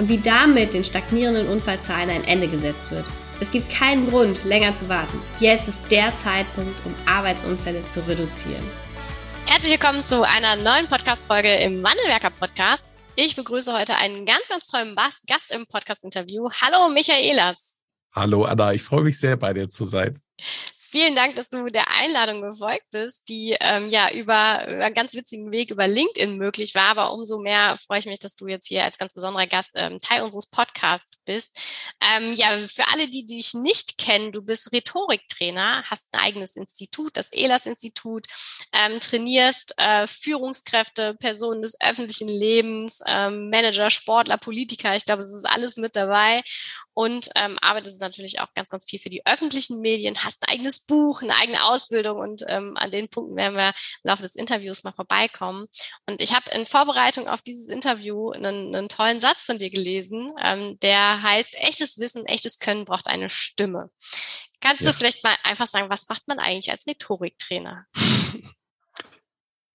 und wie damit den stagnierenden Unfallzahlen ein Ende gesetzt wird. Es gibt keinen Grund, länger zu warten. Jetzt ist der Zeitpunkt, um Arbeitsunfälle zu reduzieren. Herzlich willkommen zu einer neuen Podcast-Folge im Wandelwerker-Podcast. Ich begrüße heute einen ganz, ganz tollen Gast im Podcast-Interview. Hallo, Michaelas. Hallo, Anna. Ich freue mich sehr, bei dir zu sein. Vielen Dank, dass du der Einladung gefolgt bist, die ähm, ja über, über einen ganz witzigen Weg über LinkedIn möglich war. Aber umso mehr freue ich mich, dass du jetzt hier als ganz besonderer Gast ähm, Teil unseres Podcasts bist. Ähm, ja, für alle, die, die dich nicht kennen, du bist Rhetoriktrainer, hast ein eigenes Institut, das ELAS-Institut, ähm, trainierst äh, Führungskräfte, Personen des öffentlichen Lebens, ähm, Manager, Sportler, Politiker. Ich glaube, es ist alles mit dabei und ähm, arbeitest natürlich auch ganz, ganz viel für die öffentlichen Medien, hast ein eigenes Buch, eine eigene Ausbildung und ähm, an den Punkten werden wir im Laufe des Interviews mal vorbeikommen. Und ich habe in Vorbereitung auf dieses Interview einen, einen tollen Satz von dir gelesen, ähm, der heißt, echtes Wissen, echtes Können braucht eine Stimme. Kannst ja. du vielleicht mal einfach sagen, was macht man eigentlich als Rhetoriktrainer?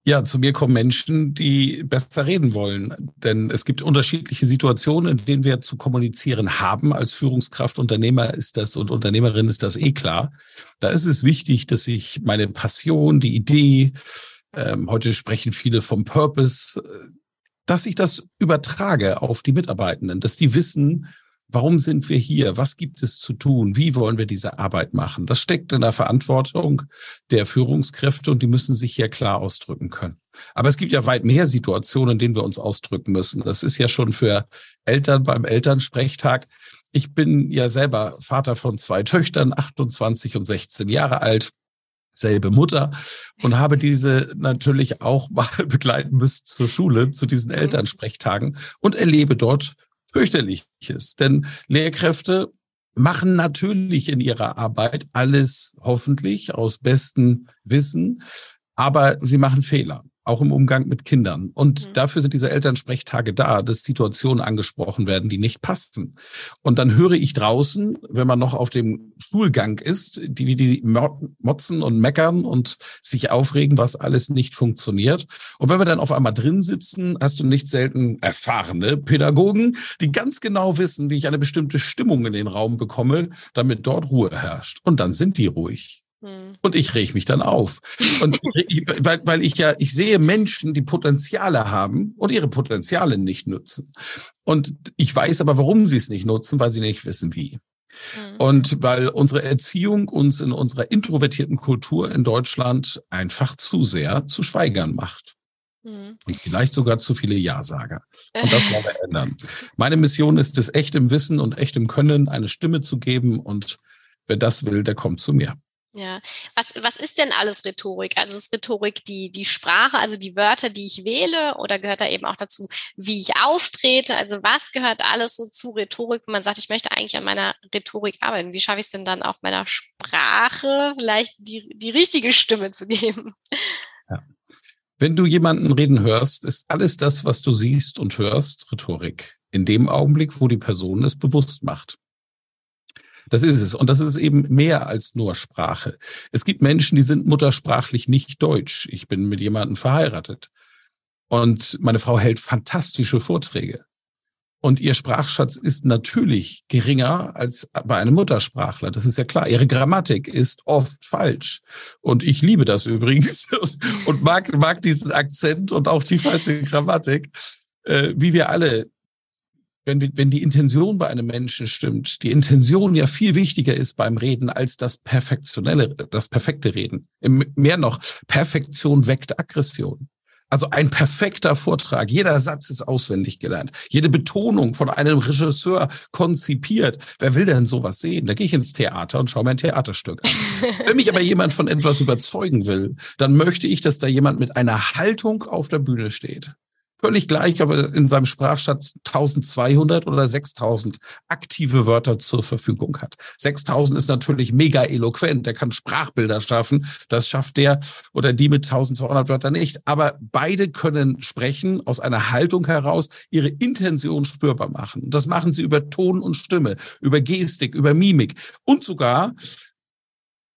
Ja, zu mir kommen Menschen, die besser reden wollen. Denn es gibt unterschiedliche Situationen, in denen wir zu kommunizieren haben. Als Führungskraft, Unternehmer ist das und Unternehmerin ist das eh klar. Da ist es wichtig, dass ich meine Passion, die Idee, ähm, heute sprechen viele vom Purpose, äh, dass ich das übertrage auf die Mitarbeitenden, dass die wissen, Warum sind wir hier? Was gibt es zu tun? Wie wollen wir diese Arbeit machen? Das steckt in der Verantwortung der Führungskräfte und die müssen sich hier klar ausdrücken können. Aber es gibt ja weit mehr Situationen, in denen wir uns ausdrücken müssen. Das ist ja schon für Eltern beim Elternsprechtag. Ich bin ja selber Vater von zwei Töchtern, 28 und 16 Jahre alt selbe Mutter und habe diese natürlich auch mal begleiten müssen zur Schule, zu diesen mhm. Elternsprechtagen und erlebe dort fürchterliches. Denn Lehrkräfte machen natürlich in ihrer Arbeit alles hoffentlich aus bestem Wissen, aber sie machen Fehler auch im Umgang mit Kindern. Und mhm. dafür sind diese Elternsprechtage da, dass Situationen angesprochen werden, die nicht passen. Und dann höre ich draußen, wenn man noch auf dem Schulgang ist, die, die motzen und meckern und sich aufregen, was alles nicht funktioniert. Und wenn wir dann auf einmal drin sitzen, hast du nicht selten erfahrene Pädagogen, die ganz genau wissen, wie ich eine bestimmte Stimmung in den Raum bekomme, damit dort Ruhe herrscht. Und dann sind die ruhig. Hm. Und ich reg mich dann auf. Und ich, weil, weil ich ja, ich sehe Menschen, die Potenziale haben und ihre Potenziale nicht nutzen. Und ich weiß aber, warum sie es nicht nutzen, weil sie nicht wissen, wie. Mhm. Und weil unsere Erziehung uns in unserer introvertierten Kultur in Deutschland einfach zu sehr zu Schweigern macht. Mhm. Und vielleicht sogar zu viele Ja-Sager. Und das wollen wir ändern. Meine Mission ist es, echtem Wissen und echtem Können eine Stimme zu geben. Und wer das will, der kommt zu mir. Ja, was, was ist denn alles Rhetorik? Also ist Rhetorik die, die Sprache, also die Wörter, die ich wähle, oder gehört da eben auch dazu, wie ich auftrete? Also was gehört alles so zu Rhetorik, wenn man sagt, ich möchte eigentlich an meiner Rhetorik arbeiten? Wie schaffe ich es denn dann auch meiner Sprache vielleicht die, die richtige Stimme zu geben? Ja. Wenn du jemanden reden hörst, ist alles das, was du siehst und hörst, Rhetorik. In dem Augenblick, wo die Person es bewusst macht. Das ist es. Und das ist eben mehr als nur Sprache. Es gibt Menschen, die sind muttersprachlich nicht deutsch. Ich bin mit jemandem verheiratet. Und meine Frau hält fantastische Vorträge. Und ihr Sprachschatz ist natürlich geringer als bei einem Muttersprachler. Das ist ja klar. Ihre Grammatik ist oft falsch. Und ich liebe das übrigens und mag, mag diesen Akzent und auch die falsche Grammatik. Äh, wie wir alle wenn, wenn die Intention bei einem Menschen stimmt, die Intention ja viel wichtiger ist beim Reden als das perfektionelle, das perfekte Reden. Mehr noch, Perfektion weckt Aggression. Also ein perfekter Vortrag, jeder Satz ist auswendig gelernt, jede Betonung von einem Regisseur konzipiert. Wer will denn sowas sehen? Da gehe ich ins Theater und schaue mir ein Theaterstück an. Wenn mich aber jemand von etwas überzeugen will, dann möchte ich, dass da jemand mit einer Haltung auf der Bühne steht Völlig gleich, ob er in seinem Sprachschatz 1200 oder 6000 aktive Wörter zur Verfügung hat. 6000 ist natürlich mega eloquent. Der kann Sprachbilder schaffen. Das schafft der oder die mit 1200 Wörtern nicht. Aber beide können sprechen aus einer Haltung heraus, ihre Intention spürbar machen. Das machen sie über Ton und Stimme, über Gestik, über Mimik und sogar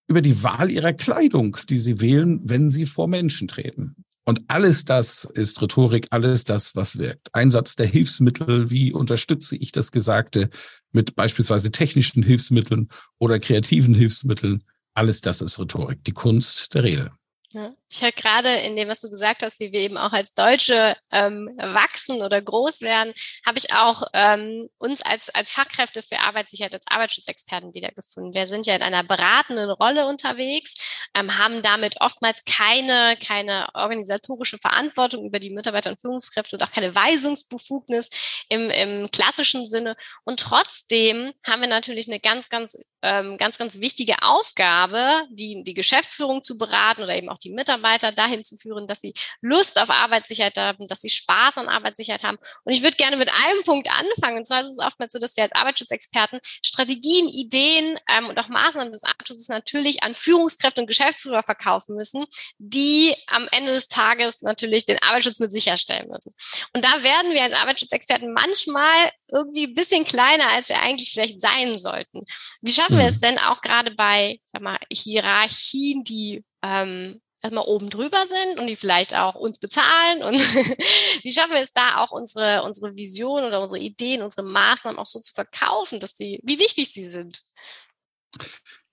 über die Wahl ihrer Kleidung, die sie wählen, wenn sie vor Menschen treten. Und alles das ist Rhetorik, alles das, was wirkt. Einsatz der Hilfsmittel, wie unterstütze ich das Gesagte mit beispielsweise technischen Hilfsmitteln oder kreativen Hilfsmitteln, alles das ist Rhetorik, die Kunst der Rede. Ja. Ich höre gerade in dem, was du gesagt hast, wie wir eben auch als Deutsche ähm, wachsen oder groß werden, habe ich auch ähm, uns als, als Fachkräfte für Arbeitssicherheit, als Arbeitsschutzexperten wiedergefunden. Wir sind ja in einer beratenden Rolle unterwegs, ähm, haben damit oftmals keine, keine organisatorische Verantwortung über die Mitarbeiter und Führungskräfte und auch keine Weisungsbefugnis im, im klassischen Sinne. Und trotzdem haben wir natürlich eine ganz, ganz, ähm, ganz, ganz wichtige Aufgabe, die, die Geschäftsführung zu beraten oder eben auch die Mitarbeiter Mitarbeiter dahin zu führen, dass sie Lust auf Arbeitssicherheit haben, dass sie Spaß an Arbeitssicherheit haben. Und ich würde gerne mit einem Punkt anfangen. Und zwar ist es oftmals so, dass wir als Arbeitsschutzexperten Strategien, Ideen ähm, und auch Maßnahmen des Arbeitsschutzes natürlich an Führungskräfte und Geschäftsführer verkaufen müssen, die am Ende des Tages natürlich den Arbeitsschutz mit sicherstellen müssen. Und da werden wir als Arbeitsschutzexperten manchmal irgendwie ein bisschen kleiner, als wir eigentlich vielleicht sein sollten. Wie schaffen mhm. wir es denn auch gerade bei sag mal, Hierarchien, die ähm, erstmal oben drüber sind und die vielleicht auch uns bezahlen und wie schaffen wir es da auch unsere, unsere Vision oder unsere Ideen, unsere Maßnahmen auch so zu verkaufen, dass sie, wie wichtig sie sind?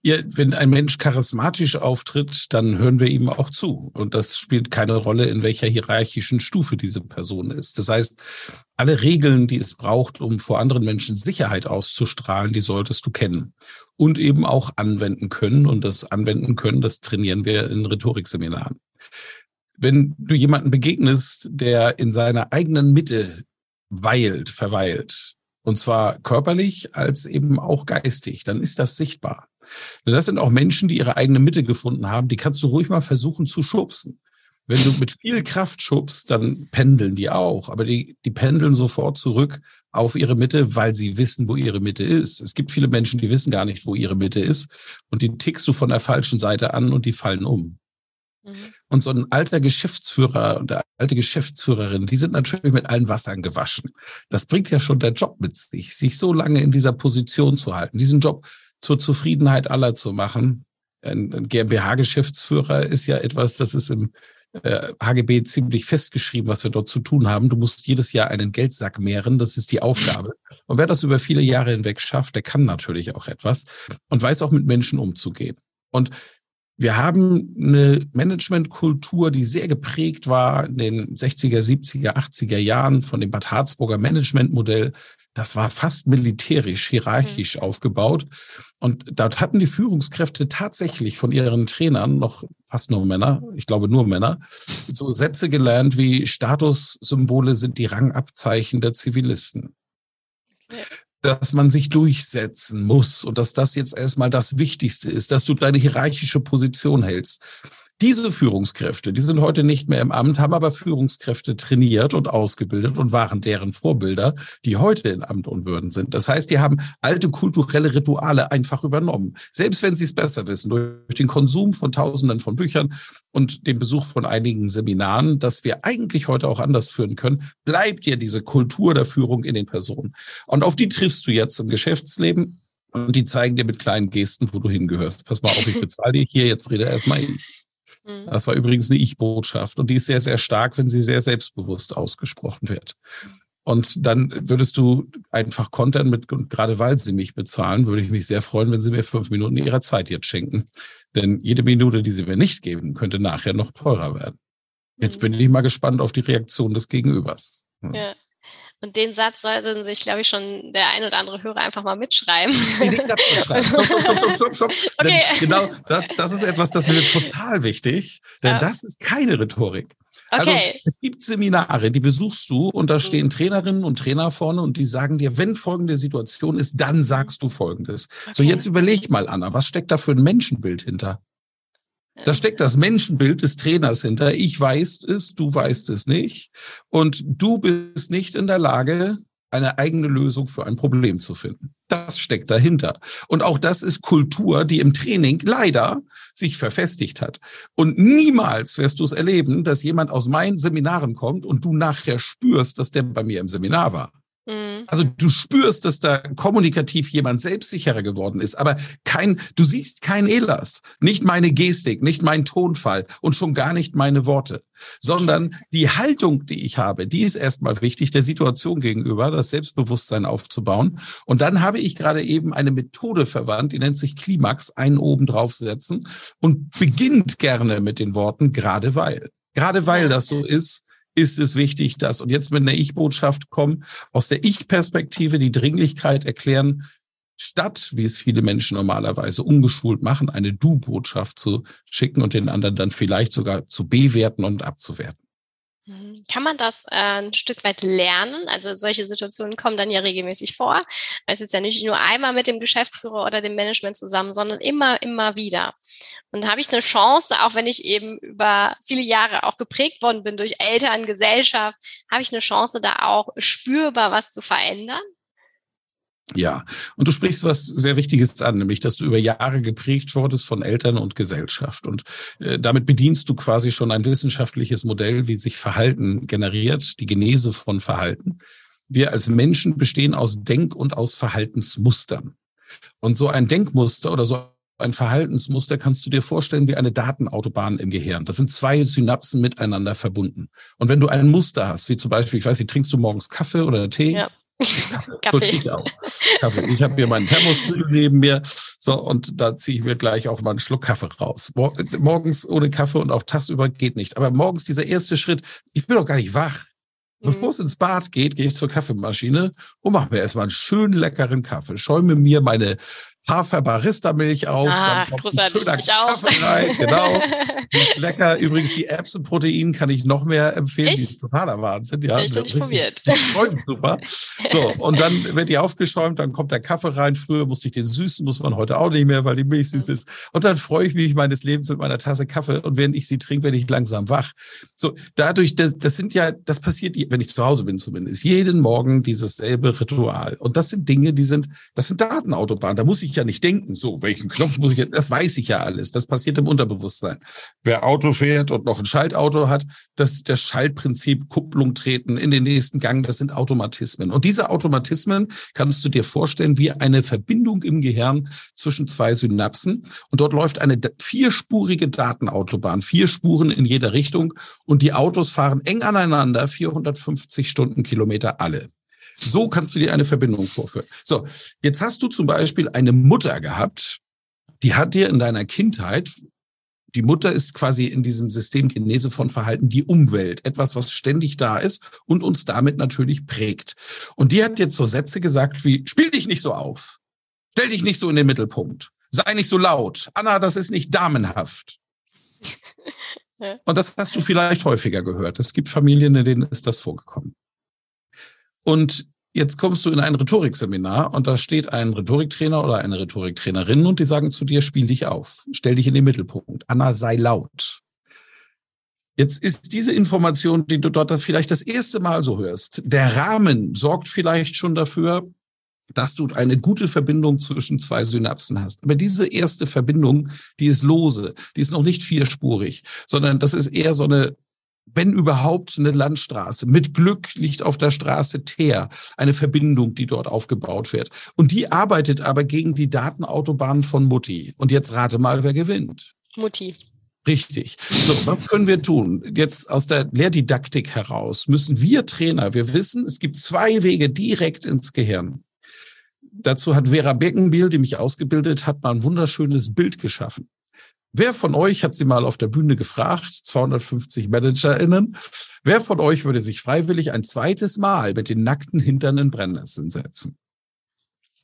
Ja, wenn ein Mensch charismatisch auftritt, dann hören wir ihm auch zu. Und das spielt keine Rolle, in welcher hierarchischen Stufe diese Person ist. Das heißt, alle Regeln, die es braucht, um vor anderen Menschen Sicherheit auszustrahlen, die solltest du kennen und eben auch anwenden können. Und das Anwenden können, das trainieren wir in Rhetorikseminaren. Wenn du jemanden begegnest, der in seiner eigenen Mitte weilt, verweilt, und zwar körperlich als eben auch geistig, dann ist das sichtbar. Denn das sind auch Menschen, die ihre eigene Mitte gefunden haben, die kannst du ruhig mal versuchen zu schubsen. Wenn du mit viel Kraft schubst, dann pendeln die auch, aber die, die pendeln sofort zurück auf ihre Mitte, weil sie wissen, wo ihre Mitte ist. Es gibt viele Menschen, die wissen gar nicht, wo ihre Mitte ist und die tickst du von der falschen Seite an und die fallen um. Mhm. Und so ein alter Geschäftsführer und eine alte Geschäftsführerin, die sind natürlich mit allen Wassern gewaschen. Das bringt ja schon der Job mit sich, sich so lange in dieser Position zu halten, diesen Job zur Zufriedenheit aller zu machen. Ein, ein GmbH-Geschäftsführer ist ja etwas, das ist im äh, HGB ziemlich festgeschrieben, was wir dort zu tun haben. Du musst jedes Jahr einen Geldsack mehren, das ist die Aufgabe. Und wer das über viele Jahre hinweg schafft, der kann natürlich auch etwas und weiß auch mit Menschen umzugehen. Und wir haben eine Managementkultur, die sehr geprägt war in den 60er, 70er, 80er Jahren von dem Bad Harzburger Managementmodell. Das war fast militärisch, hierarchisch mhm. aufgebaut. Und dort hatten die Führungskräfte tatsächlich von ihren Trainern, noch fast nur Männer, ich glaube nur Männer, so Sätze gelernt wie Statussymbole sind die Rangabzeichen der Zivilisten. Okay dass man sich durchsetzen muss und dass das jetzt erstmal das Wichtigste ist, dass du deine hierarchische Position hältst. Diese Führungskräfte, die sind heute nicht mehr im Amt, haben aber Führungskräfte trainiert und ausgebildet und waren deren Vorbilder, die heute in Amt und Würden sind. Das heißt, die haben alte kulturelle Rituale einfach übernommen. Selbst wenn sie es besser wissen, durch den Konsum von Tausenden von Büchern und den Besuch von einigen Seminaren, dass wir eigentlich heute auch anders führen können, bleibt dir diese Kultur der Führung in den Personen. Und auf die triffst du jetzt im Geschäftsleben und die zeigen dir mit kleinen Gesten, wo du hingehörst. Pass mal auf, ich bezahle dir hier, jetzt rede erstmal ich. Mhm. Das war übrigens eine Ich-Botschaft und die ist sehr, sehr stark, wenn sie sehr selbstbewusst ausgesprochen wird. Und dann würdest du einfach kontern mit, und gerade weil sie mich bezahlen, würde ich mich sehr freuen, wenn sie mir fünf Minuten ihrer Zeit jetzt schenken. Denn jede Minute, die sie mir nicht geben, könnte nachher noch teurer werden. Jetzt mhm. bin ich mal gespannt auf die Reaktion des Gegenübers. Ja. Und den Satz sollten sich, glaube ich, schon der ein oder andere Hörer einfach mal mitschreiben. Nee, nicht Satz mitschreiben. Stopp, stopp, stopp, stopp, Okay. genau, das, das ist etwas, das mir total wichtig, denn das ist keine Rhetorik. Also, okay. Also, es gibt Seminare, die besuchst du und da mhm. stehen Trainerinnen und Trainer vorne und die sagen dir, wenn folgende Situation ist, dann sagst du folgendes. Okay. So, jetzt überleg mal, Anna, was steckt da für ein Menschenbild hinter? Da steckt das Menschenbild des Trainers hinter. Ich weiß es, du weißt es nicht. Und du bist nicht in der Lage, eine eigene Lösung für ein Problem zu finden. Das steckt dahinter. Und auch das ist Kultur, die im Training leider sich verfestigt hat. Und niemals wirst du es erleben, dass jemand aus meinen Seminaren kommt und du nachher spürst, dass der bei mir im Seminar war. Mhm. Also du spürst, dass da kommunikativ jemand selbstsicherer geworden ist, aber kein, du siehst kein Elas, nicht meine Gestik, nicht mein Tonfall und schon gar nicht meine Worte, sondern die Haltung, die ich habe, die ist erstmal wichtig, der Situation gegenüber, das Selbstbewusstsein aufzubauen. Und dann habe ich gerade eben eine Methode verwandt, die nennt sich Klimax, einen oben draufsetzen und beginnt gerne mit den Worten gerade weil. Gerade weil das so ist, ist es wichtig, dass, und jetzt mit einer Ich-Botschaft kommen, aus der Ich-Perspektive die Dringlichkeit erklären, statt, wie es viele Menschen normalerweise ungeschult machen, eine Du-Botschaft zu schicken und den anderen dann vielleicht sogar zu bewerten und abzuwerten. Mhm. Kann man das äh, ein Stück weit lernen? Also solche Situationen kommen dann ja regelmäßig vor. Es ist ja nicht nur einmal mit dem Geschäftsführer oder dem Management zusammen, sondern immer, immer wieder. Und habe ich eine Chance, auch wenn ich eben über viele Jahre auch geprägt worden bin durch Eltern, Gesellschaft, habe ich eine Chance, da auch spürbar was zu verändern? Ja, und du sprichst was sehr Wichtiges an, nämlich, dass du über Jahre geprägt wurdest von Eltern und Gesellschaft. Und äh, damit bedienst du quasi schon ein wissenschaftliches Modell, wie sich Verhalten generiert, die Genese von Verhalten. Wir als Menschen bestehen aus Denk- und aus Verhaltensmustern. Und so ein Denkmuster oder so ein Verhaltensmuster kannst du dir vorstellen wie eine Datenautobahn im Gehirn. Das sind zwei Synapsen miteinander verbunden. Und wenn du ein Muster hast, wie zum Beispiel, ich weiß nicht, trinkst du morgens Kaffee oder Tee? Ja. Kaffee. Ich. Kaffee. ich habe hier meinen Thermoskrügel neben mir. So, und da ziehe ich mir gleich auch mal einen Schluck Kaffee raus. Morgens ohne Kaffee und auch tagsüber geht nicht. Aber morgens dieser erste Schritt, ich bin doch gar nicht wach. Mhm. Bevor es ins Bad geht, gehe ich zur Kaffeemaschine und mache mir erstmal einen schönen leckeren Kaffee. Schäume mir meine Hafer-Barista-Milch auf. Ah, großartig, ich auch. Rein, genau. Die lecker. Übrigens, die Erbsenprotein kann ich noch mehr empfehlen. Echt? Die ist totaler Wahnsinn. Ja, ich nicht probiert. super. So, und dann wird die aufgeschäumt, dann kommt der Kaffee rein. Früher musste ich den süßen, muss man heute auch nicht mehr, weil die Milch süß ist. Und dann freue ich mich meines Lebens mit meiner Tasse Kaffee. Und während ich sie trinke, werde ich langsam wach. So, dadurch, das, das sind ja, das passiert, wenn ich zu Hause bin zumindest, jeden Morgen dieses selbe Ritual. Und das sind Dinge, die sind, das sind Datenautobahnen. Da muss ich ja nicht denken, so, welchen Knopf muss ich jetzt, das weiß ich ja alles. Das passiert im Unterbewusstsein. Wer Auto fährt und noch ein Schaltauto hat, das, das Schaltprinzip, Kupplung treten in den nächsten Gang, das sind Automatismen. Und diese Automatismen kannst du dir vorstellen wie eine Verbindung im Gehirn zwischen zwei Synapsen. Und dort läuft eine vierspurige Datenautobahn, vier Spuren in jeder Richtung. Und die Autos fahren eng aneinander, 450 Stundenkilometer alle. So kannst du dir eine Verbindung vorführen. So, jetzt hast du zum Beispiel eine Mutter gehabt, die hat dir in deiner Kindheit die Mutter ist quasi in diesem System Genese von Verhalten die Umwelt, etwas, was ständig da ist und uns damit natürlich prägt. Und die hat jetzt so Sätze gesagt wie, spiel dich nicht so auf, stell dich nicht so in den Mittelpunkt, sei nicht so laut, Anna, das ist nicht damenhaft. Und das hast du vielleicht häufiger gehört. Es gibt Familien, in denen ist das vorgekommen. Und jetzt kommst du in ein Rhetorikseminar und da steht ein Rhetoriktrainer oder eine Rhetoriktrainerin und die sagen zu dir, spiel dich auf, stell dich in den Mittelpunkt. Anna, sei laut. Jetzt ist diese Information, die du dort vielleicht das erste Mal so hörst, der Rahmen sorgt vielleicht schon dafür, dass du eine gute Verbindung zwischen zwei Synapsen hast. Aber diese erste Verbindung, die ist lose, die ist noch nicht vierspurig, sondern das ist eher so eine wenn überhaupt eine Landstraße. Mit Glück liegt auf der Straße Teer eine Verbindung, die dort aufgebaut wird. Und die arbeitet aber gegen die Datenautobahn von Mutti. Und jetzt rate mal, wer gewinnt. Mutti. Richtig. So, was können wir tun? Jetzt aus der Lehrdidaktik heraus müssen wir Trainer, wir wissen, es gibt zwei Wege direkt ins Gehirn. Dazu hat Vera Birkenbiel, die mich ausgebildet hat, mal ein wunderschönes Bild geschaffen. Wer von euch hat sie mal auf der Bühne gefragt, 250 ManagerInnen, wer von euch würde sich freiwillig ein zweites Mal mit den nackten Hintern in Brennnesseln setzen?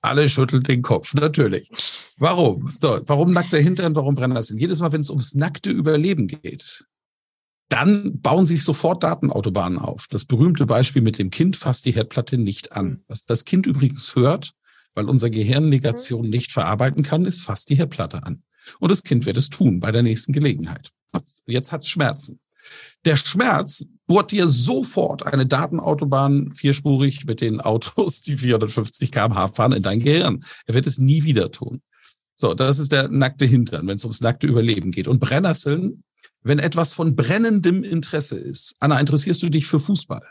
Alle schüttelt den Kopf, natürlich. Warum? So, warum nackter Hintern, warum Brennnesseln? Jedes Mal, wenn es ums nackte Überleben geht, dann bauen sich sofort Datenautobahnen auf. Das berühmte Beispiel mit dem Kind fasst die Herdplatte nicht an. Was das Kind übrigens hört, weil unser Gehirn Negation nicht verarbeiten kann, ist fasst die Herdplatte an. Und das Kind wird es tun bei der nächsten Gelegenheit. Jetzt hat es Schmerzen. Der Schmerz bohrt dir sofort eine Datenautobahn vierspurig mit den Autos, die 450 km/h fahren, in dein Gehirn. Er wird es nie wieder tun. So, das ist der nackte Hintern, wenn es ums nackte Überleben geht. Und Brennnesseln, wenn etwas von brennendem Interesse ist. Anna, interessierst du dich für Fußball?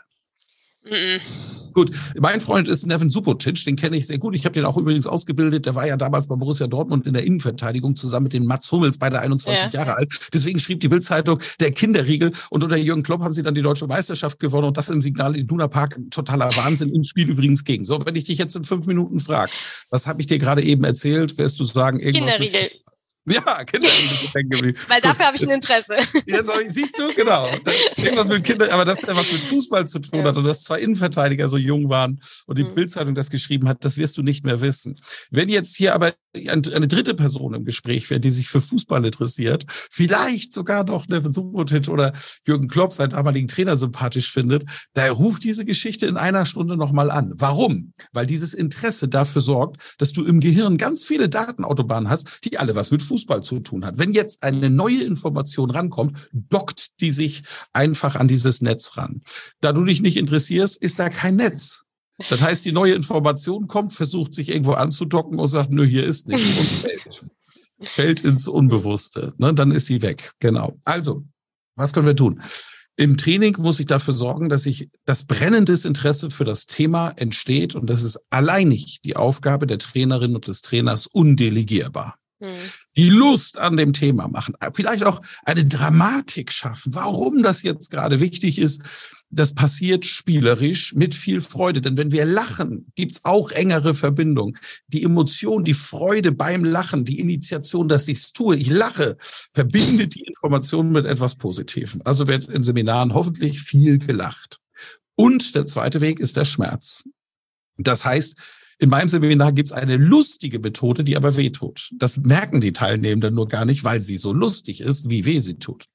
Mm -mm. Gut, mein Freund ist Nevin Subotic, den kenne ich sehr gut. Ich habe den auch übrigens ausgebildet. Der war ja damals bei Borussia Dortmund in der Innenverteidigung zusammen mit dem Mats Hummels, beide 21 ja. Jahre alt. Deswegen schrieb die Bildzeitung der Kinderriegel und unter Jürgen Klopp haben sie dann die deutsche Meisterschaft gewonnen und das im Signal in Luna Park. Totaler Wahnsinn im Spiel übrigens gegen. So, wenn ich dich jetzt in fünf Minuten frage, was habe ich dir gerade eben erzählt, wirst du sagen, irgendwas Kinderriegel. Ja, Kinderriegel Weil dafür habe ich ein Interesse. Jetzt ich, siehst du, genau. Irgendwas mit Kindern, aber das ja was mit Fußball zu tun ja. hat und dass zwei Innenverteidiger so jung waren und die mhm. Bildzeitung das geschrieben hat, das wirst du nicht mehr wissen. Wenn jetzt hier aber eine dritte Person im Gespräch wäre, die sich für Fußball interessiert, vielleicht sogar noch Nevin Subotic oder Jürgen Klopp, seinen damaligen Trainer, sympathisch findet, da ruft diese Geschichte in einer Stunde nochmal an. Warum? Weil dieses Interesse dafür sorgt, dass du im Gehirn ganz viele Datenautobahnen hast, die alle was mit Fußball zu tun hat. Wenn jetzt eine neue Information rankommt, dockt die sich einfach an dieses Netz ran. Da du dich nicht interessierst, ist da kein Netz. Das heißt, die neue Information kommt, versucht sich irgendwo anzudocken und sagt, nö, hier ist nichts und fällt, fällt ins Unbewusste. Ne, dann ist sie weg. Genau. Also, was können wir tun? Im Training muss ich dafür sorgen, dass ich das brennendes Interesse für das Thema entsteht und das ist alleinig die Aufgabe der Trainerin und des Trainers undelegierbar. Hm. Die Lust an dem Thema machen, vielleicht auch eine Dramatik schaffen, warum das jetzt gerade wichtig ist. Das passiert spielerisch mit viel Freude. Denn wenn wir lachen, gibt's auch engere Verbindung. Die Emotion, die Freude beim Lachen, die Initiation, dass ich's tue, ich lache, verbindet die Information mit etwas Positivem. Also wird in Seminaren hoffentlich viel gelacht. Und der zweite Weg ist der Schmerz. Das heißt, in meinem Seminar gibt es eine lustige Methode, die aber weh tut. Das merken die Teilnehmenden nur gar nicht, weil sie so lustig ist, wie weh sie tut.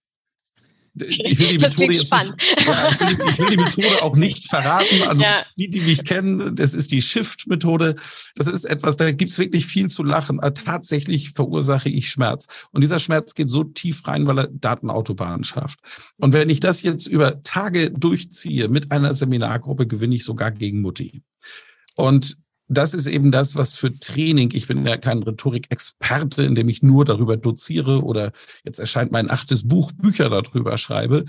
Ich will die das Methode spannend. Nicht, ja, ich, will, ich, will, die Methode auch nicht verraten an ja. die, die mich kennen. Das ist die Shift-Methode. Das ist etwas, da gibt's wirklich viel zu lachen. Aber tatsächlich verursache ich Schmerz. Und dieser Schmerz geht so tief rein, weil er Datenautobahnen schafft. Und wenn ich das jetzt über Tage durchziehe mit einer Seminargruppe, gewinne ich sogar gegen Mutti. Und das ist eben das, was für Training, ich bin ja kein Rhetorikexperte, indem ich nur darüber doziere oder jetzt erscheint mein achtes Buch, Bücher darüber schreibe,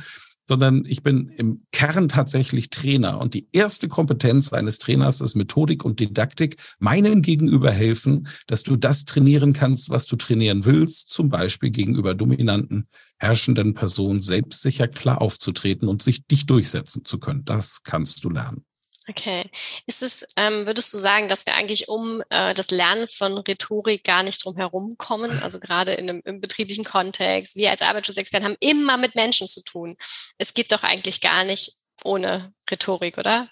sondern ich bin im Kern tatsächlich Trainer. Und die erste Kompetenz eines Trainers ist Methodik und Didaktik, meinem Gegenüber helfen, dass du das trainieren kannst, was du trainieren willst, zum Beispiel gegenüber dominanten, herrschenden Personen selbstsicher klar aufzutreten und sich dich durchsetzen zu können. Das kannst du lernen. Okay. Ist es, ähm, würdest du sagen, dass wir eigentlich um äh, das Lernen von Rhetorik gar nicht drum herum kommen? Also gerade in einem, im betrieblichen Kontext. Wir als Arbeitsschutzexperten haben immer mit Menschen zu tun. Es geht doch eigentlich gar nicht ohne Rhetorik, oder?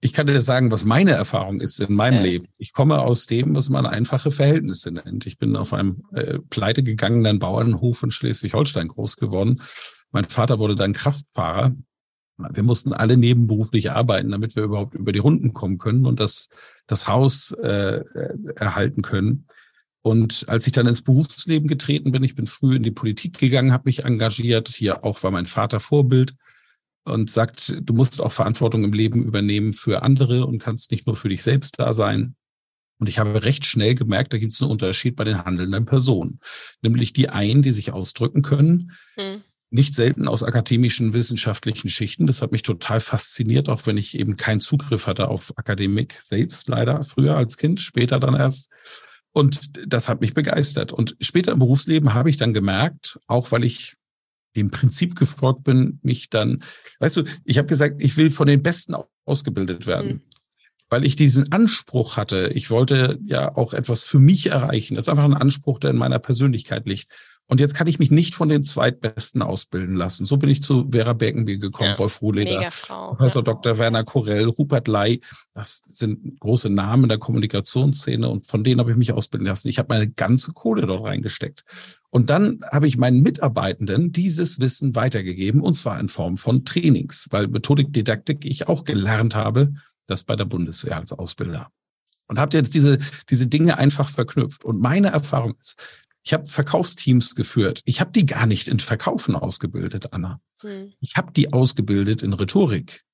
Ich kann dir sagen, was meine Erfahrung ist in meinem ja. Leben. Ich komme aus dem, was man einfache Verhältnisse nennt. Ich bin auf einem äh, pleite gegangenen Bauernhof in Schleswig-Holstein groß geworden. Mein Vater wurde dann Kraftfahrer wir mussten alle nebenberuflich arbeiten, damit wir überhaupt über die Runden kommen können und das, das Haus äh, erhalten können. Und als ich dann ins Berufsleben getreten bin, ich bin früh in die Politik gegangen, habe mich engagiert. Hier auch war mein Vater Vorbild und sagt, du musst auch Verantwortung im Leben übernehmen für andere und kannst nicht nur für dich selbst da sein. Und ich habe recht schnell gemerkt, da gibt es einen Unterschied bei den handelnden Personen. Nämlich die einen, die sich ausdrücken können, hm nicht selten aus akademischen wissenschaftlichen Schichten. Das hat mich total fasziniert, auch wenn ich eben keinen Zugriff hatte auf Akademik selbst, leider früher als Kind, später dann erst. Und das hat mich begeistert. Und später im Berufsleben habe ich dann gemerkt, auch weil ich dem Prinzip gefolgt bin, mich dann, weißt du, ich habe gesagt, ich will von den Besten ausgebildet werden. Mhm. Weil ich diesen Anspruch hatte, ich wollte ja auch etwas für mich erreichen. Das ist einfach ein Anspruch, der in meiner Persönlichkeit liegt. Und jetzt kann ich mich nicht von den Zweitbesten ausbilden lassen. So bin ich zu Vera Beckenbier gekommen, ja. Rolf Ruhleder, Professor ja. Dr. Werner Korell, Rupert Ley. Das sind große Namen in der Kommunikationsszene und von denen habe ich mich ausbilden lassen. Ich habe meine ganze Kohle dort reingesteckt. Und dann habe ich meinen Mitarbeitenden dieses Wissen weitergegeben und zwar in Form von Trainings, weil Methodik, Didaktik ich auch gelernt habe, das bei der Bundeswehr als Ausbilder. Und habt jetzt diese, diese Dinge einfach verknüpft. Und meine Erfahrung ist, ich habe Verkaufsteams geführt. Ich habe die gar nicht in Verkaufen ausgebildet, Anna. Hm. Ich habe die ausgebildet in Rhetorik.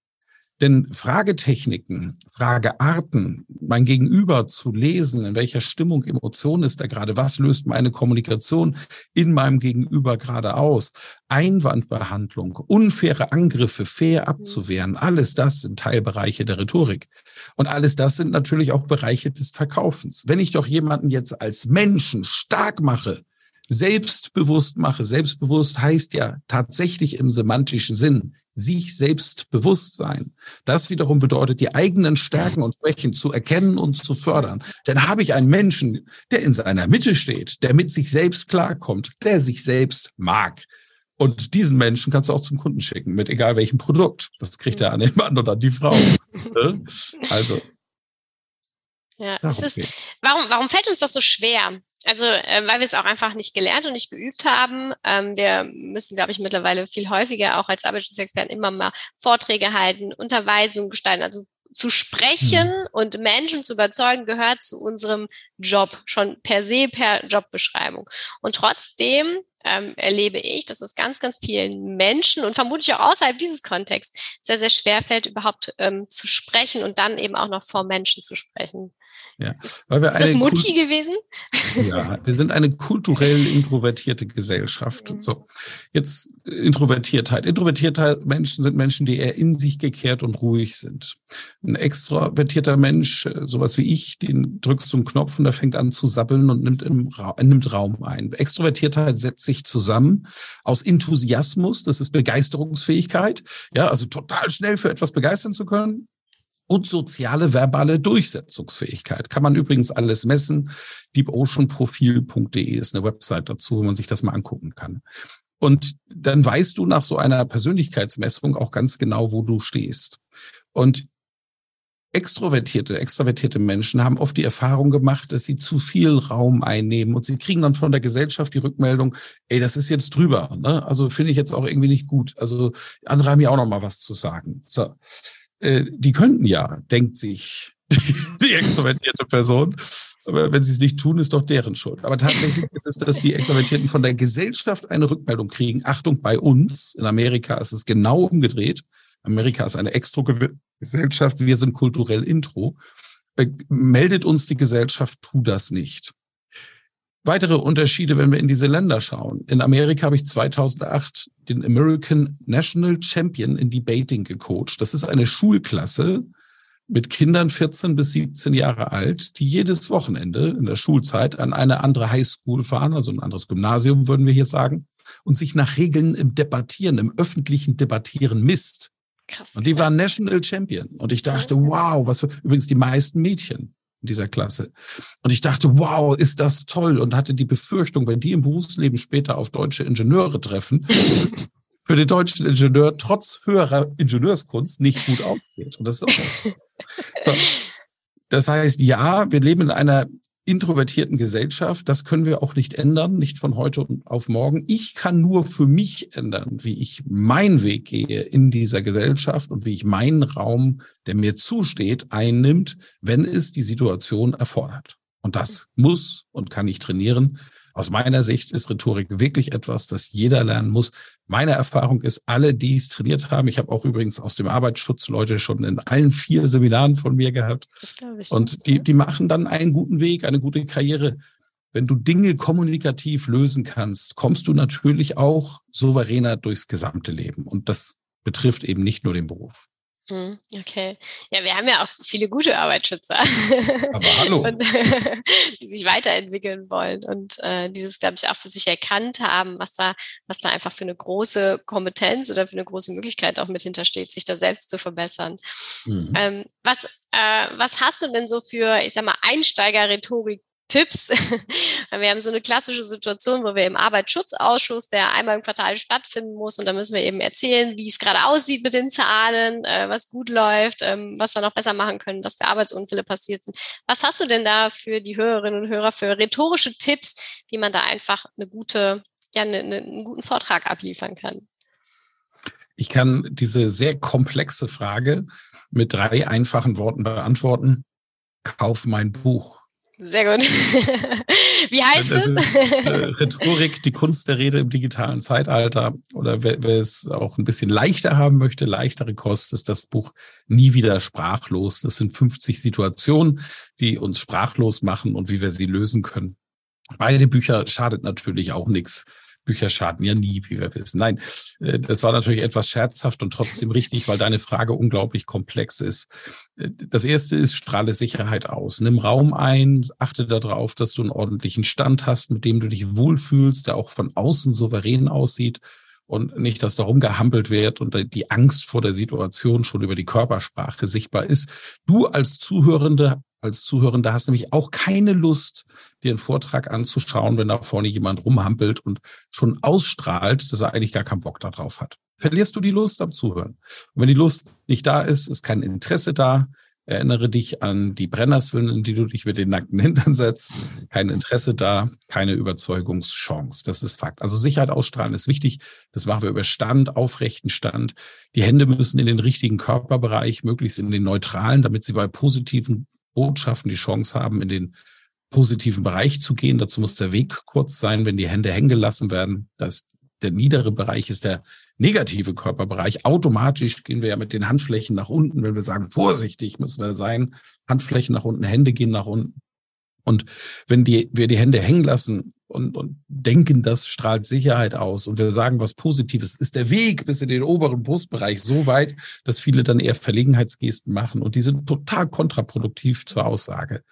Denn Fragetechniken, Fragearten, mein Gegenüber zu lesen, in welcher Stimmung, Emotion ist er gerade, was löst meine Kommunikation in meinem Gegenüber gerade aus, Einwandbehandlung, unfaire Angriffe fair abzuwehren, alles das sind Teilbereiche der Rhetorik. Und alles das sind natürlich auch Bereiche des Verkaufens. Wenn ich doch jemanden jetzt als Menschen stark mache, selbstbewusst mache, selbstbewusst heißt ja tatsächlich im semantischen Sinn, sich selbst bewusst sein. Das wiederum bedeutet, die eigenen Stärken und Schwächen zu erkennen und zu fördern. Dann habe ich einen Menschen, der in seiner Mitte steht, der mit sich selbst klarkommt, der sich selbst mag. Und diesen Menschen kannst du auch zum Kunden schicken, mit egal welchem Produkt. Das kriegt er an den Mann oder die Frau. Ne? also. Ja, es ist, warum, warum fällt uns das so schwer? Also, äh, weil wir es auch einfach nicht gelernt und nicht geübt haben. Ähm, wir müssen, glaube ich, mittlerweile viel häufiger auch als Arbeitsschutzexperten immer mal Vorträge halten, Unterweisungen gestalten. Also zu sprechen mhm. und Menschen zu überzeugen, gehört zu unserem Job, schon per se, per Jobbeschreibung. Und trotzdem ähm, erlebe ich, dass es ganz, ganz vielen Menschen und vermutlich auch außerhalb dieses Kontexts sehr, sehr schwer fällt, überhaupt ähm, zu sprechen und dann eben auch noch vor Menschen zu sprechen. Ja, weil wir ist das Mutti gewesen? Ja, wir sind eine kulturell introvertierte Gesellschaft. Mhm. So, jetzt Introvertiertheit. Introvertiertheit Menschen sind Menschen, die eher in sich gekehrt und ruhig sind. Ein extrovertierter Mensch, sowas wie ich, den drückst du einen Knopf und der fängt an zu sabbeln und nimmt, im Ra nimmt Raum ein. Extrovertiertheit setzt sich zusammen aus Enthusiasmus, das ist Begeisterungsfähigkeit. Ja, also total schnell für etwas begeistern zu können und soziale verbale Durchsetzungsfähigkeit. Kann man übrigens alles messen. deepoceanprofil.de ist eine Website dazu, wo man sich das mal angucken kann. Und dann weißt du nach so einer Persönlichkeitsmessung auch ganz genau, wo du stehst. Und extrovertierte, extravertierte Menschen haben oft die Erfahrung gemacht, dass sie zu viel Raum einnehmen und sie kriegen dann von der Gesellschaft die Rückmeldung, ey, das ist jetzt drüber. Ne? Also finde ich jetzt auch irgendwie nicht gut. Also andere haben ja auch noch mal was zu sagen. So. Äh, die könnten ja, denkt sich die, die extrovertierte Person. Aber wenn sie es nicht tun, ist doch deren Schuld. Aber tatsächlich ist es, dass die Extrovertierten von der Gesellschaft eine Rückmeldung kriegen. Achtung, bei uns, in Amerika ist es genau umgedreht. Amerika ist eine Extro-Gesellschaft, wir sind kulturell Intro. Äh, meldet uns die Gesellschaft, tu das nicht weitere Unterschiede, wenn wir in diese Länder schauen. In Amerika habe ich 2008 den American National Champion in Debating gecoacht. Das ist eine Schulklasse mit Kindern 14 bis 17 Jahre alt, die jedes Wochenende in der Schulzeit an eine andere Highschool fahren, also ein anderes Gymnasium, würden wir hier sagen, und sich nach Regeln im Debattieren, im öffentlichen Debattieren misst. Krass. Und die waren National Champion. Und ich dachte, wow, was für, übrigens die meisten Mädchen in dieser Klasse. Und ich dachte, wow, ist das toll und hatte die Befürchtung, wenn die im Berufsleben später auf deutsche Ingenieure treffen, für den deutschen Ingenieur trotz höherer Ingenieurskunst nicht gut ausgeht. Und das ist auch so. Das heißt, ja, wir leben in einer introvertierten Gesellschaft. Das können wir auch nicht ändern, nicht von heute auf morgen. Ich kann nur für mich ändern, wie ich meinen Weg gehe in dieser Gesellschaft und wie ich meinen Raum, der mir zusteht, einnimmt, wenn es die Situation erfordert. Und das muss und kann ich trainieren. Aus meiner Sicht ist Rhetorik wirklich etwas, das jeder lernen muss. Meine Erfahrung ist, alle, die es trainiert haben, ich habe auch übrigens aus dem Arbeitsschutz Leute schon in allen vier Seminaren von mir gehabt. Und die, die machen dann einen guten Weg, eine gute Karriere. Wenn du Dinge kommunikativ lösen kannst, kommst du natürlich auch souveräner durchs gesamte Leben. Und das betrifft eben nicht nur den Beruf. Hm, okay. Ja, wir haben ja auch viele gute Arbeitsschützer. Aber hallo. und, die sich weiterentwickeln wollen und äh, die das, glaube ich, auch für sich erkannt haben, was da, was da einfach für eine große Kompetenz oder für eine große Möglichkeit auch mit hintersteht, sich da selbst zu verbessern. Mhm. Ähm, was, äh, was hast du denn so für, ich sag mal, Einsteiger-Rhetorik Tipps. wir haben so eine klassische Situation, wo wir im Arbeitsschutzausschuss, der einmal im Quartal stattfinden muss, und da müssen wir eben erzählen, wie es gerade aussieht mit den Zahlen, äh, was gut läuft, ähm, was wir noch besser machen können, was für Arbeitsunfälle passiert sind. Was hast du denn da für die Hörerinnen und Hörer für rhetorische Tipps, wie man da einfach eine gute, ja, eine, eine, einen guten Vortrag abliefern kann? Ich kann diese sehr komplexe Frage mit drei einfachen Worten beantworten. kauf mein Buch. Sehr gut. Wie heißt das es? Ist, äh, Rhetorik, die Kunst der Rede im digitalen Zeitalter. Oder wer, wer, es auch ein bisschen leichter haben möchte, leichtere Kost, ist das Buch Nie wieder sprachlos. Das sind 50 Situationen, die uns sprachlos machen und wie wir sie lösen können. Beide Bücher schadet natürlich auch nichts. Bücher schaden ja nie, wie wir wissen. Nein, äh, das war natürlich etwas scherzhaft und trotzdem richtig, weil deine Frage unglaublich komplex ist. Das erste ist, strahle Sicherheit aus. Nimm Raum ein, achte darauf, dass du einen ordentlichen Stand hast, mit dem du dich wohlfühlst, der auch von außen souverän aussieht und nicht, dass darum gehampelt wird und die Angst vor der Situation schon über die Körpersprache sichtbar ist. Du als Zuhörende als Zuhörender hast nämlich auch keine Lust, dir einen Vortrag anzuschauen, wenn da vorne jemand rumhampelt und schon ausstrahlt, dass er eigentlich gar keinen Bock darauf hat. Verlierst du die Lust am Zuhören. Und wenn die Lust nicht da ist, ist kein Interesse da. Erinnere dich an die Brennnesseln, in die du dich mit den nackten Hintern setzt. Kein Interesse da, keine Überzeugungschance. Das ist Fakt. Also Sicherheit ausstrahlen ist wichtig. Das machen wir über Stand, aufrechten Stand. Die Hände müssen in den richtigen Körperbereich, möglichst in den neutralen, damit sie bei positiven Botschaften die Chance haben, in den positiven Bereich zu gehen. Dazu muss der Weg kurz sein, wenn die Hände hängen gelassen werden. Das, der niedere Bereich ist der negative Körperbereich. Automatisch gehen wir ja mit den Handflächen nach unten, wenn wir sagen, vorsichtig müssen wir sein. Handflächen nach unten, Hände gehen nach unten. Und wenn die, wir die Hände hängen lassen und, und denken, das strahlt Sicherheit aus und wir sagen was Positives, ist der Weg bis in den oberen Brustbereich so weit, dass viele dann eher Verlegenheitsgesten machen und die sind total kontraproduktiv zur Aussage.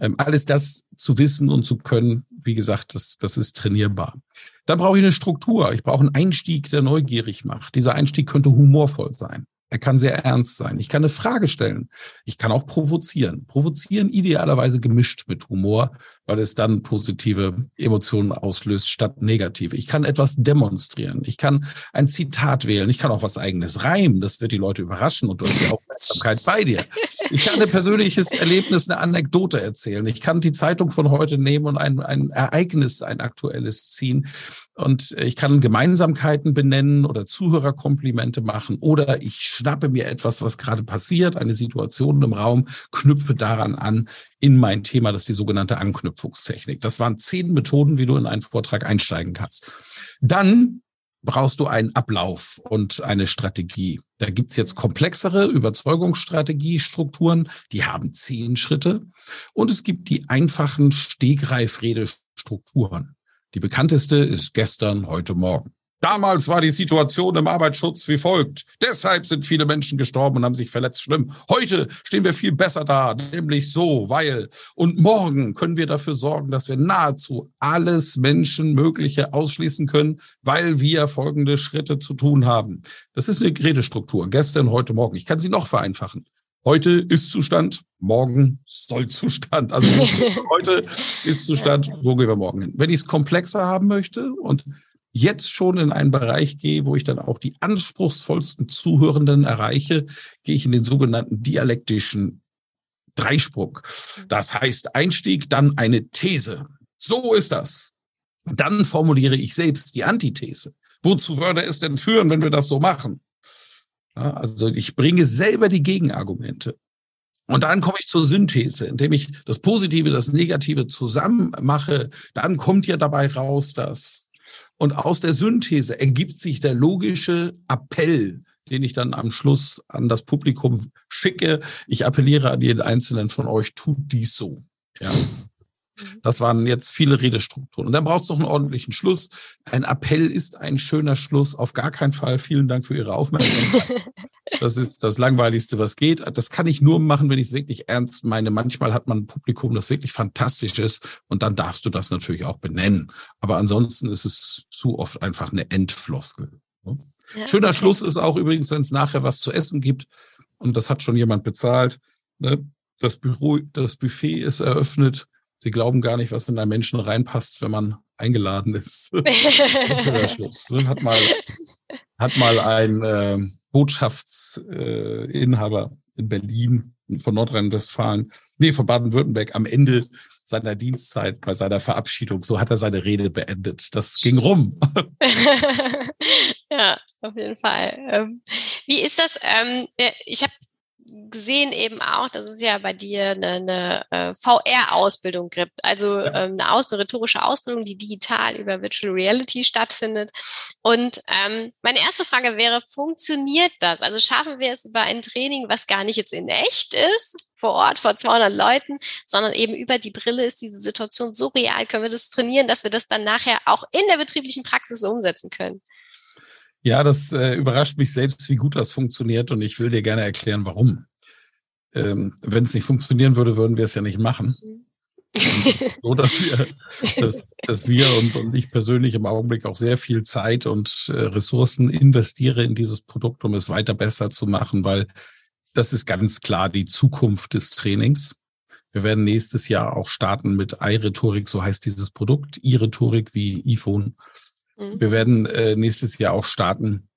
Ähm, alles das zu wissen und zu können, wie gesagt, das, das ist trainierbar. Da brauche ich eine Struktur. Ich brauche einen Einstieg, der neugierig macht. Dieser Einstieg könnte humorvoll sein. Er kann sehr ernst sein. Ich kann eine Frage stellen. Ich kann auch provozieren. Provozieren idealerweise gemischt mit Humor, weil es dann positive Emotionen auslöst statt negative. Ich kann etwas demonstrieren. Ich kann ein Zitat wählen. Ich kann auch was eigenes reimen. Das wird die Leute überraschen und du hast die Aufmerksamkeit bei dir. Ich kann ein persönliches Erlebnis, eine Anekdote erzählen. Ich kann die Zeitung von heute nehmen und ein, ein Ereignis, ein aktuelles ziehen. Und ich kann Gemeinsamkeiten benennen oder Zuhörerkomplimente machen oder ich schnappe mir etwas, was gerade passiert, eine Situation im Raum, knüpfe daran an in mein Thema, das ist die sogenannte Anknüpfungstechnik. Das waren zehn Methoden, wie du in einen Vortrag einsteigen kannst. Dann brauchst du einen Ablauf und eine Strategie. Da gibt's jetzt komplexere Überzeugungsstrategiestrukturen, die haben zehn Schritte. Und es gibt die einfachen Stegreifredestrukturen. Die bekannteste ist gestern, heute Morgen. Damals war die Situation im Arbeitsschutz wie folgt. Deshalb sind viele Menschen gestorben und haben sich verletzt. Schlimm. Heute stehen wir viel besser da, nämlich so, weil. Und morgen können wir dafür sorgen, dass wir nahezu alles Menschenmögliche ausschließen können, weil wir folgende Schritte zu tun haben. Das ist eine Redestruktur. Gestern, heute, morgen. Ich kann sie noch vereinfachen. Heute ist Zustand, morgen soll Zustand. Also heute ist Zustand, wo gehen wir morgen hin? Wenn ich es komplexer haben möchte und jetzt schon in einen Bereich gehe, wo ich dann auch die anspruchsvollsten Zuhörenden erreiche, gehe ich in den sogenannten dialektischen Dreisprung. Das heißt Einstieg, dann eine These. So ist das. Dann formuliere ich selbst die Antithese. Wozu würde es denn führen, wenn wir das so machen? Also ich bringe selber die Gegenargumente. Und dann komme ich zur Synthese, indem ich das Positive, das Negative zusammen mache. Dann kommt ja dabei raus, dass. Und aus der Synthese ergibt sich der logische Appell, den ich dann am Schluss an das Publikum schicke. Ich appelliere an jeden Einzelnen von euch, tut dies so. Ja. Mhm. Das waren jetzt viele Redestrukturen. Und dann braucht es noch einen ordentlichen Schluss. Ein Appell ist ein schöner Schluss. Auf gar keinen Fall. Vielen Dank für Ihre Aufmerksamkeit. Das ist das Langweiligste, was geht. Das kann ich nur machen, wenn ich es wirklich ernst meine. Manchmal hat man ein Publikum, das wirklich fantastisch ist. Und dann darfst du das natürlich auch benennen. Aber ansonsten ist es zu oft einfach eine Endfloskel. Ja, Schöner okay. Schluss ist auch übrigens, wenn es nachher was zu essen gibt. Und das hat schon jemand bezahlt. Ne? Das, Büro, das Buffet ist eröffnet Sie glauben gar nicht, was in einen Menschen reinpasst, wenn man eingeladen ist. hat mal, hat mal ein äh, Botschaftsinhaber äh, in Berlin von Nordrhein-Westfalen, nee, von Baden-Württemberg am Ende seiner Dienstzeit bei seiner Verabschiedung, so hat er seine Rede beendet. Das ging rum. ja, auf jeden Fall. Ähm, wie ist das? Ähm, ich habe gesehen eben auch, dass es ja bei dir eine, eine äh, VR-Ausbildung gibt, also ja. ähm, eine aus rhetorische Ausbildung, die digital über Virtual Reality stattfindet. Und ähm, meine erste Frage wäre, funktioniert das? Also schaffen wir es über ein Training, was gar nicht jetzt in echt ist, vor Ort vor 200 Leuten, sondern eben über die Brille ist diese Situation so real, können wir das trainieren, dass wir das dann nachher auch in der betrieblichen Praxis umsetzen können? Ja, das äh, überrascht mich selbst, wie gut das funktioniert und ich will dir gerne erklären, warum. Ähm, Wenn es nicht funktionieren würde, würden wir es ja nicht machen. so, dass wir, dass, dass wir und, und ich persönlich im Augenblick auch sehr viel Zeit und äh, Ressourcen investiere in dieses Produkt, um es weiter besser zu machen, weil das ist ganz klar die Zukunft des Trainings. Wir werden nächstes Jahr auch starten mit iRhetorik, so heißt dieses Produkt, iRhetorik wie iPhone. Mhm. Wir werden äh, nächstes Jahr auch starten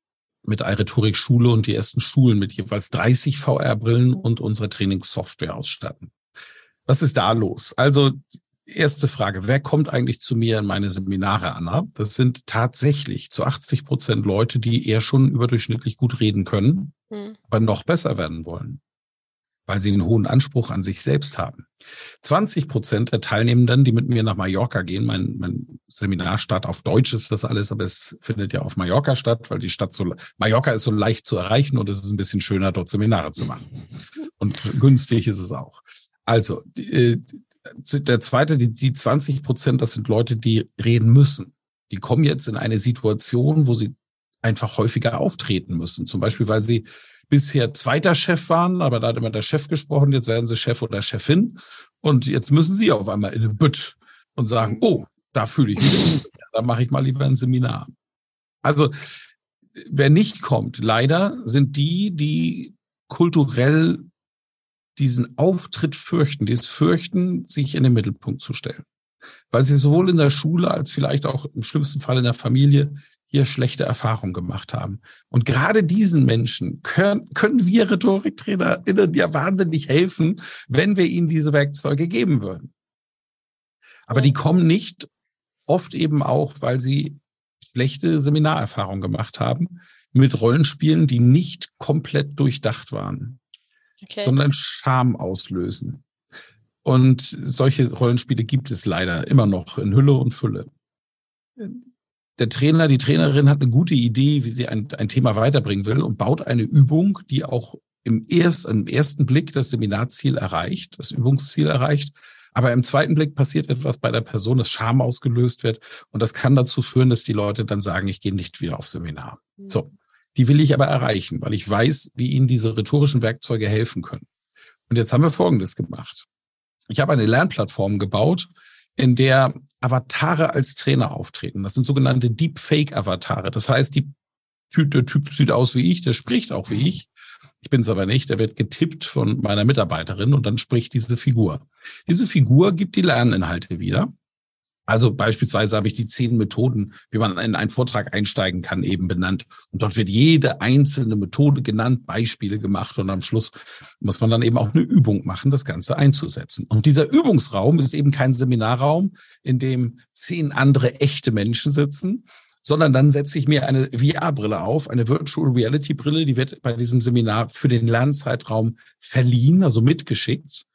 mit iRhetorik Schule und die ersten Schulen mit jeweils 30 VR-Brillen und unsere Trainingssoftware ausstatten. Was ist da los? Also erste Frage, wer kommt eigentlich zu mir in meine Seminare, Anna? Das sind tatsächlich zu 80 Prozent Leute, die eher schon überdurchschnittlich gut reden können, mhm. aber noch besser werden wollen weil sie einen hohen Anspruch an sich selbst haben. 20 Prozent der Teilnehmenden, die mit mir nach Mallorca gehen, mein, mein Seminar statt auf Deutsch ist das alles, aber es findet ja auf Mallorca statt, weil die Stadt so, Mallorca ist so leicht zu erreichen und es ist ein bisschen schöner, dort Seminare zu machen. Und günstig ist es auch. Also, die, äh, der zweite, die, die 20 Prozent, das sind Leute, die reden müssen. Die kommen jetzt in eine Situation, wo sie einfach häufiger auftreten müssen. Zum Beispiel, weil sie bisher zweiter Chef waren, aber da hat immer der Chef gesprochen, jetzt werden sie Chef oder Chefin und jetzt müssen sie auf einmal in eine Bütt und sagen, oh, da fühle ich mich, da mache ich mal lieber ein Seminar. Also wer nicht kommt, leider sind die, die kulturell diesen Auftritt fürchten, die es fürchten, sich in den Mittelpunkt zu stellen. Weil sie sowohl in der Schule als vielleicht auch im schlimmsten Fall in der Familie hier schlechte Erfahrungen gemacht haben. Und gerade diesen Menschen können, können wir RhetoriktrainerInnen ja wahnsinnig helfen, wenn wir ihnen diese Werkzeuge geben würden. Aber die kommen nicht oft eben auch, weil sie schlechte Seminarerfahrungen gemacht haben mit Rollenspielen, die nicht komplett durchdacht waren, okay. sondern Scham auslösen. Und solche Rollenspiele gibt es leider immer noch in Hülle und Fülle der Trainer, die Trainerin hat eine gute Idee, wie sie ein, ein Thema weiterbringen will und baut eine Übung, die auch im, erst, im ersten Blick das Seminarziel erreicht, das Übungsziel erreicht. Aber im zweiten Blick passiert etwas bei der Person, das Scham ausgelöst wird. Und das kann dazu führen, dass die Leute dann sagen, ich gehe nicht wieder auf Seminar. Mhm. So. Die will ich aber erreichen, weil ich weiß, wie ihnen diese rhetorischen Werkzeuge helfen können. Und jetzt haben wir Folgendes gemacht. Ich habe eine Lernplattform gebaut, in der Avatare als Trainer auftreten. Das sind sogenannte Deepfake-Avatare. Das heißt, die, der Typ sieht aus wie ich, der spricht auch wie ich. Ich bin es aber nicht. Der wird getippt von meiner Mitarbeiterin und dann spricht diese Figur. Diese Figur gibt die Lerninhalte wieder. Also beispielsweise habe ich die zehn Methoden, wie man in einen Vortrag einsteigen kann, eben benannt. Und dort wird jede einzelne Methode genannt, Beispiele gemacht und am Schluss muss man dann eben auch eine Übung machen, das Ganze einzusetzen. Und dieser Übungsraum ist eben kein Seminarraum, in dem zehn andere echte Menschen sitzen, sondern dann setze ich mir eine VR-Brille auf, eine Virtual Reality Brille, die wird bei diesem Seminar für den Lernzeitraum verliehen, also mitgeschickt.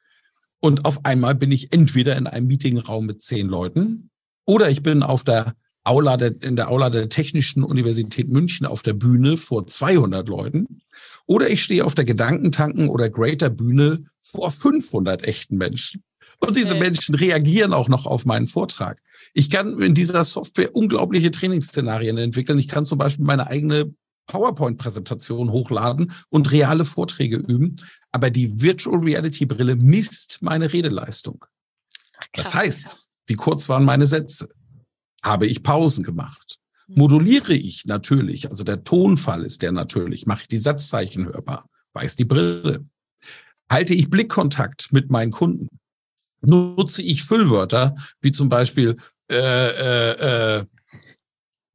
Und auf einmal bin ich entweder in einem Meetingraum mit zehn Leuten oder ich bin auf der Aula der, in der Aula der Technischen Universität München auf der Bühne vor 200 Leuten oder ich stehe auf der Gedankentanken oder Greater Bühne vor 500 echten Menschen. Und diese. Menschen reagieren auch noch auf meinen Vortrag. Ich kann in dieser Software unglaubliche Trainingsszenarien entwickeln. Ich kann zum Beispiel meine eigene PowerPoint-Präsentation hochladen und reale Vorträge üben aber die Virtual Reality Brille misst meine Redeleistung. Ach, das heißt, wie kurz waren meine Sätze? Habe ich Pausen gemacht? Hm. Moduliere ich natürlich, also der Tonfall ist der natürlich, mache ich die Satzzeichen hörbar, weiß die Brille. Halte ich Blickkontakt mit meinen Kunden? Nutze ich Füllwörter, wie zum Beispiel äh, äh, äh,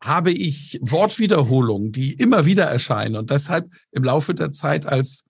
habe ich Wortwiederholungen, die immer wieder erscheinen und deshalb im Laufe der Zeit als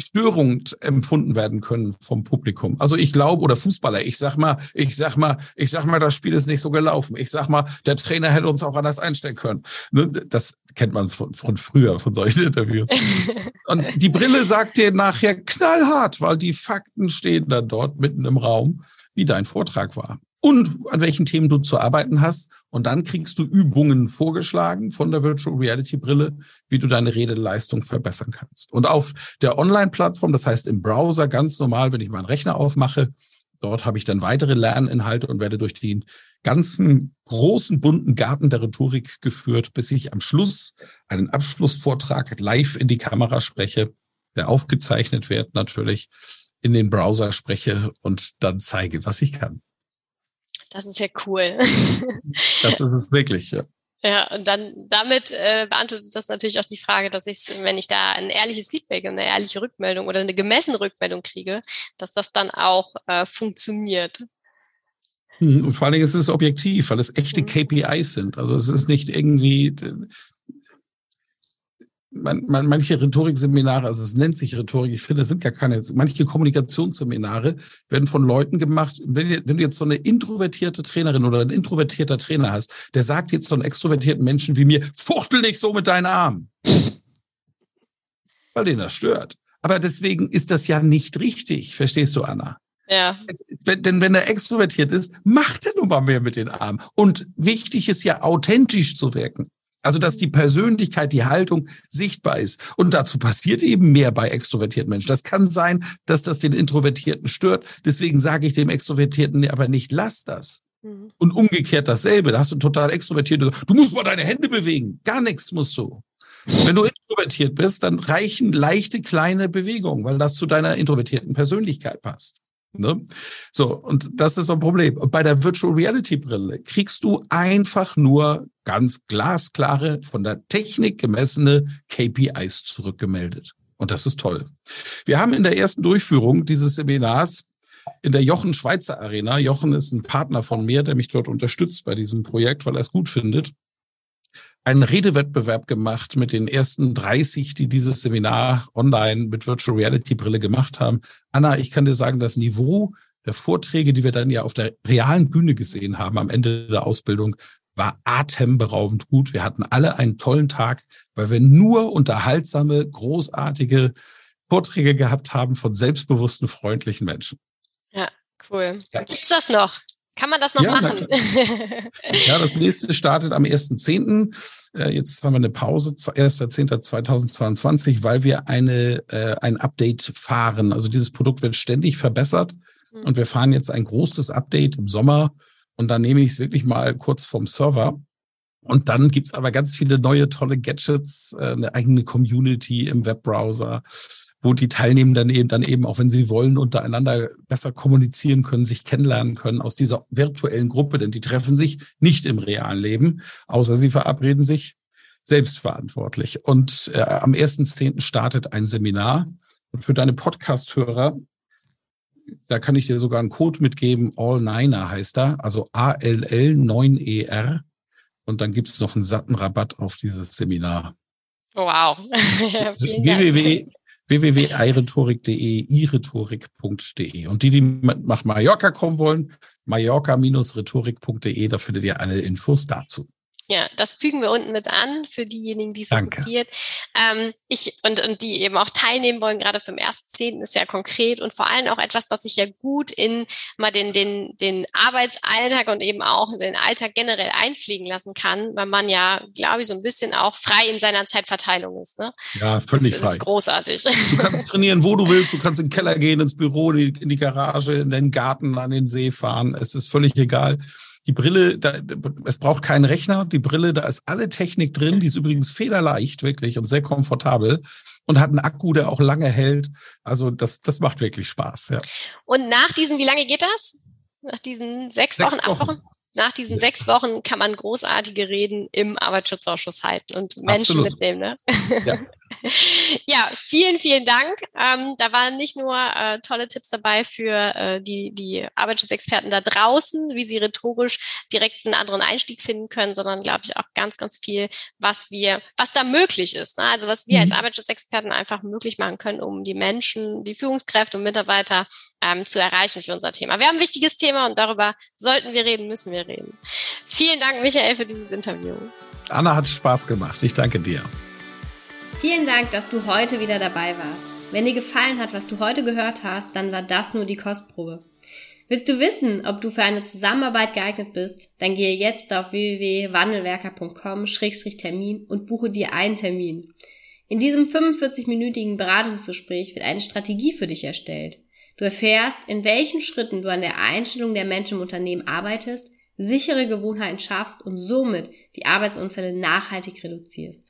störend empfunden werden können vom Publikum. Also ich glaube, oder Fußballer, ich sag mal, ich sag mal, ich sag mal, das Spiel ist nicht so gelaufen. Ich sag mal, der Trainer hätte uns auch anders einstellen können. Ne, das kennt man von, von früher, von solchen Interviews. Und die Brille sagt dir nachher knallhart, weil die Fakten stehen dann dort mitten im Raum, wie dein Vortrag war und an welchen Themen du zu arbeiten hast. Und dann kriegst du Übungen vorgeschlagen von der Virtual Reality Brille, wie du deine Redeleistung verbessern kannst. Und auf der Online-Plattform, das heißt im Browser ganz normal, wenn ich meinen Rechner aufmache, dort habe ich dann weitere Lerninhalte und werde durch den ganzen großen bunten Garten der Rhetorik geführt, bis ich am Schluss einen Abschlussvortrag live in die Kamera spreche, der aufgezeichnet wird natürlich, in den Browser spreche und dann zeige, was ich kann. Das ist ja cool. das ist es wirklich, ja. Ja, und dann damit äh, beantwortet das natürlich auch die Frage, dass ich, wenn ich da ein ehrliches Feedback, eine ehrliche Rückmeldung oder eine gemessene Rückmeldung kriege, dass das dann auch äh, funktioniert. Hm, und vor allen Dingen ist es objektiv, weil es echte mhm. KPIs sind. Also es ist nicht irgendwie, man, man, manche Rhetorikseminare, also es nennt sich Rhetorik, ich finde, es sind gar keine, manche Kommunikationsseminare werden von Leuten gemacht, wenn, wenn du jetzt so eine introvertierte Trainerin oder ein introvertierter Trainer hast, der sagt jetzt so einen extrovertierten Menschen wie mir, fuchtel nicht so mit deinen Armen. Weil den das stört. Aber deswegen ist das ja nicht richtig, verstehst du, Anna? Ja. denn wenn er extrovertiert ist, macht er nun mal mehr mit den Armen. Und wichtig ist ja, authentisch zu wirken. Also, dass die Persönlichkeit, die Haltung sichtbar ist. Und dazu passiert eben mehr bei extrovertierten Menschen. Das kann sein, dass das den Introvertierten stört. Deswegen sage ich dem Extrovertierten aber nicht, lass das. Mhm. Und umgekehrt dasselbe. Da hast du total extrovertiert. Du musst mal deine Hände bewegen. Gar nichts musst du. Wenn du introvertiert bist, dann reichen leichte kleine Bewegungen, weil das zu deiner introvertierten Persönlichkeit passt. Ne? So, und das ist ein Problem. Bei der Virtual Reality Brille kriegst du einfach nur ganz glasklare, von der Technik gemessene KPIs zurückgemeldet. Und das ist toll. Wir haben in der ersten Durchführung dieses Seminars in der Jochen Schweizer Arena, Jochen ist ein Partner von mir, der mich dort unterstützt bei diesem Projekt, weil er es gut findet, einen Redewettbewerb gemacht mit den ersten 30, die dieses Seminar online mit Virtual Reality Brille gemacht haben. Anna, ich kann dir sagen, das Niveau der Vorträge, die wir dann ja auf der realen Bühne gesehen haben am Ende der Ausbildung, war atemberaubend gut. Wir hatten alle einen tollen Tag, weil wir nur unterhaltsame, großartige Vorträge gehabt haben von selbstbewussten, freundlichen Menschen. Ja, cool. Gibt's das noch? Kann man das noch ja, machen? ja, das nächste startet am 1.10. Äh, jetzt haben wir eine Pause, 1.10.2022, weil wir eine, äh, ein Update fahren. Also dieses Produkt wird ständig verbessert mhm. und wir fahren jetzt ein großes Update im Sommer und dann nehme ich es wirklich mal kurz vom Server. Und dann gibt's aber ganz viele neue tolle Gadgets, äh, eine eigene Community im Webbrowser, wo die Teilnehmenden dann eben, dann eben, auch wenn sie wollen, untereinander besser kommunizieren können, sich kennenlernen können aus dieser virtuellen Gruppe, denn die treffen sich nicht im realen Leben, außer sie verabreden sich selbstverantwortlich. Und äh, am 1.10. startet ein Seminar. Und für deine Podcast-Hörer, da kann ich dir sogar einen Code mitgeben, All-Niner heißt er, also A-L-L-9-E-R. Und dann gibt es noch einen satten Rabatt auf dieses Seminar. Wow. ja, www www.irhetorik.de, irhetorik.de. Und die, die nach Mallorca kommen wollen, mallorca-rhetorik.de, da findet ihr alle Infos dazu. Ja, das fügen wir unten mit an für diejenigen, die es interessiert. Ähm, ich und, und die eben auch teilnehmen wollen, gerade für den ersten Zehnten ist ja konkret und vor allem auch etwas, was sich ja gut in mal den, den, den Arbeitsalltag und eben auch den Alltag generell einfliegen lassen kann, weil man ja, glaube ich, so ein bisschen auch frei in seiner Zeitverteilung ist. Ne? Ja, völlig das, frei. Das ist großartig. Du kannst trainieren, wo du willst. Du kannst in den Keller gehen, ins Büro, in die Garage, in den Garten, an den See fahren. Es ist völlig egal. Die Brille, da, es braucht keinen Rechner. Die Brille, da ist alle Technik drin. Die ist übrigens federleicht, wirklich, und sehr komfortabel. Und hat einen Akku, der auch lange hält. Also das, das macht wirklich Spaß, ja. Und nach diesen, wie lange geht das? Nach diesen sechs, sechs Wochen, acht Wochen? Nach diesen ja. sechs Wochen kann man großartige Reden im Arbeitsschutzausschuss halten und Menschen Absolut. mitnehmen. Ne? Ja. Ja, vielen, vielen Dank. Ähm, da waren nicht nur äh, tolle Tipps dabei für äh, die, die Arbeitsschutzexperten da draußen, wie sie rhetorisch direkt einen anderen Einstieg finden können, sondern glaube ich auch ganz, ganz viel, was wir, was da möglich ist. Ne? Also was wir mhm. als Arbeitsschutzexperten einfach möglich machen können, um die Menschen, die Führungskräfte und Mitarbeiter ähm, zu erreichen für unser Thema. Wir haben ein wichtiges Thema und darüber sollten wir reden, müssen wir reden. Vielen Dank, Michael, für dieses Interview. Anna hat Spaß gemacht. Ich danke dir. Vielen Dank, dass du heute wieder dabei warst. Wenn dir gefallen hat, was du heute gehört hast, dann war das nur die Kostprobe. Willst du wissen, ob du für eine Zusammenarbeit geeignet bist? Dann gehe jetzt auf www.wandelwerker.com-termin und buche dir einen Termin. In diesem 45-minütigen Beratungsgespräch wird eine Strategie für dich erstellt. Du erfährst, in welchen Schritten du an der Einstellung der Menschen im Unternehmen arbeitest, sichere Gewohnheiten schaffst und somit die Arbeitsunfälle nachhaltig reduzierst.